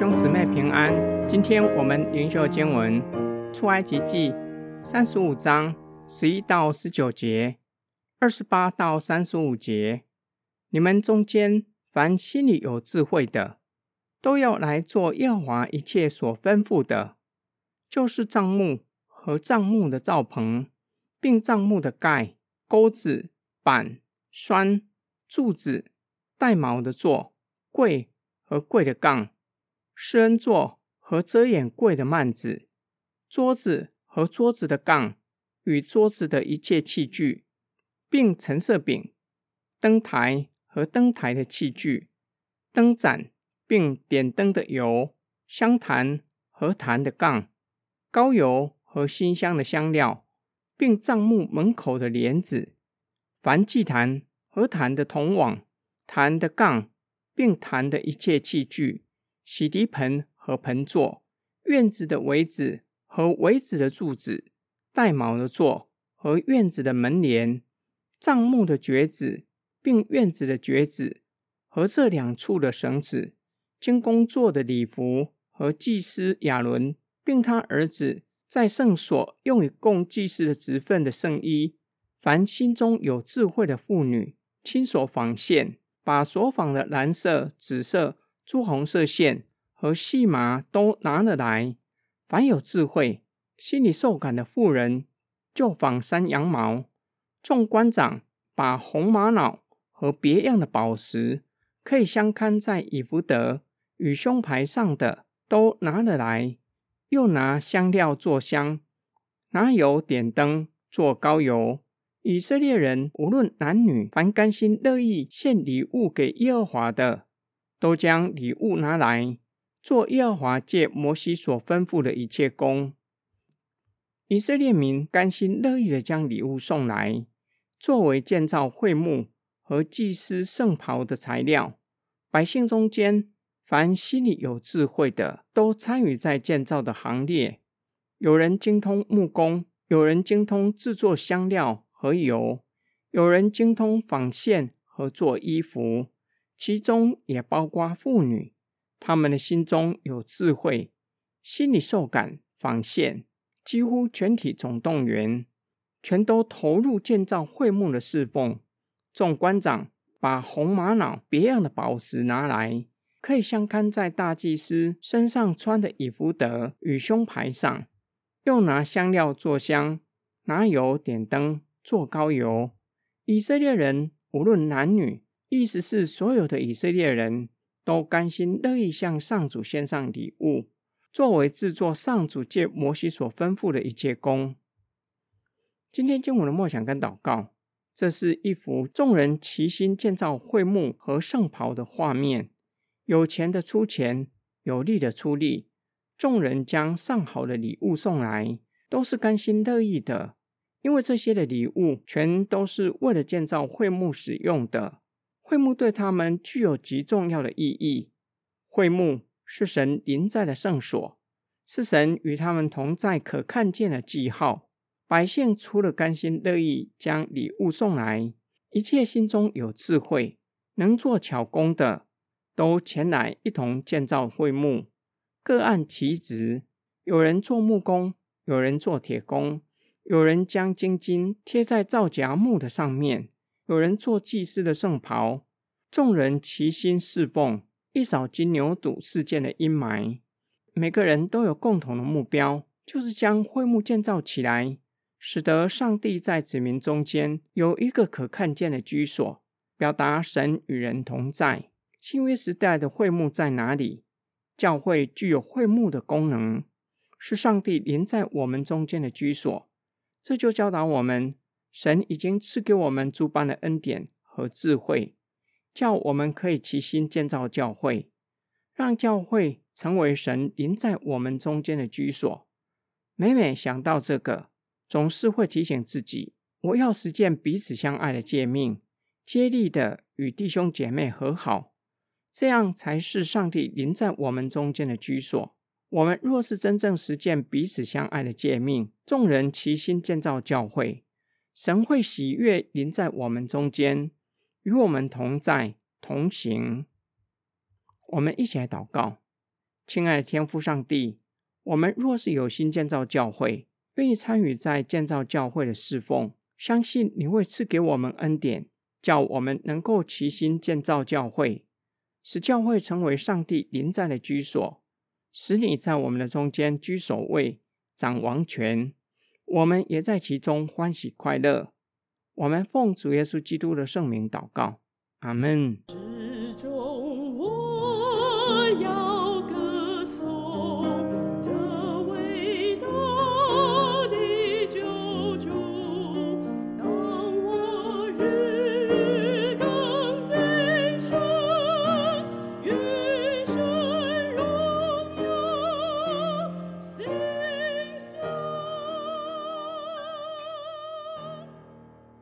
兄姊妹平安。今天我们灵修经文出埃及记三十五章十一到十九节，二十八到三十五节。你们中间凡心里有智慧的，都要来做耶和华一切所吩咐的，就是帐幕和帐幕的罩棚，并帐幕的盖、钩子、板、栓、柱子、带毛的座、柜和柜的杠。施恩座和遮掩柜的幔子，桌子和桌子的杠，与桌子的一切器具，并陈设饼、灯台和灯台的器具，灯盏，并点灯的油、香坛和坛的杠，高油和馨香的香料，并帐幕门口的帘子，凡祭坛和坛的铜网、坛的杠，并坛的一切器具。洗涤盆和盆座，院子的围子和围子的柱子，带毛的座和院子的门帘，帐幕的橛子，并院子的橛子和这两处的绳子，经工作的礼服和祭司亚伦，并他儿子在圣所用以供祭司的职分的圣衣，凡心中有智慧的妇女，亲手纺线，把所纺的蓝色、紫色。朱红色线和细麻都拿了来。凡有智慧、心里受感的妇人，就纺山羊毛。众官长把红玛瑙和别样的宝石，可以相看在以弗得与胸牌上的，都拿了来。又拿香料做香，拿油点灯做膏油。以色列人无论男女，凡甘心乐意献礼物给耶和华的。都将礼物拿来做耶和华借摩西所吩咐的一切工。以色列民甘心乐意的将礼物送来，作为建造会幕和祭司圣袍的材料。百姓中间，凡心里有智慧的，都参与在建造的行列。有人精通木工，有人精通制作香料和油，有人精通纺线和做衣服。其中也包括妇女，她们的心中有智慧，心里受感纺线，几乎全体总动员，全都投入建造会幕的侍奉。众官长把红玛瑙别样的宝石拿来，可以相看在大祭司身上穿的以弗得与胸牌上，又拿香料做香，拿油点灯做膏油。以色列人无论男女。意思是，所有的以色列人都甘心乐意向上主献上礼物，作为制作上主借摩西所吩咐的一切工。今天经文的默想跟祷告，这是一幅众人齐心建造会幕和圣袍的画面。有钱的出钱，有力的出力，众人将上好的礼物送来，都是甘心乐意的，因为这些的礼物全都是为了建造会幕使用的。会幕对他们具有极重要的意义。会幕是神临在的圣所，是神与他们同在可看见的记号。百姓除了甘心乐意将礼物送来，一切心中有智慧、能做巧工的，都前来一同建造会幕，各按其职。有人做木工，有人做铁工，有人将金金贴在皂荚木的上面。有人做祭司的圣袍，众人齐心侍奉，一扫金牛犊事件的阴霾。每个人都有共同的目标，就是将会幕建造起来，使得上帝在子民中间有一个可看见的居所，表达神与人同在。新约时代的会幕在哪里？教会具有会幕的功能，是上帝临在我们中间的居所。这就教导我们。神已经赐给我们诸般的恩典和智慧，叫我们可以齐心建造教会，让教会成为神临在我们中间的居所。每每想到这个，总是会提醒自己：我要实践彼此相爱的诫命，竭力的与弟兄姐妹和好，这样才是上帝临在我们中间的居所。我们若是真正实践彼此相爱的诫命，众人齐心建造教会。神会喜悦临在我们中间，与我们同在同行。我们一起来祷告，亲爱的天父上帝，我们若是有心建造教会，愿意参与在建造教会的侍奉，相信你会赐给我们恩典，叫我们能够齐心建造教会，使教会成为上帝临在的居所，使你在我们的中间居首位，掌王权，我们也在其中欢喜快乐。我们奉主耶稣基督的圣名祷告，阿门。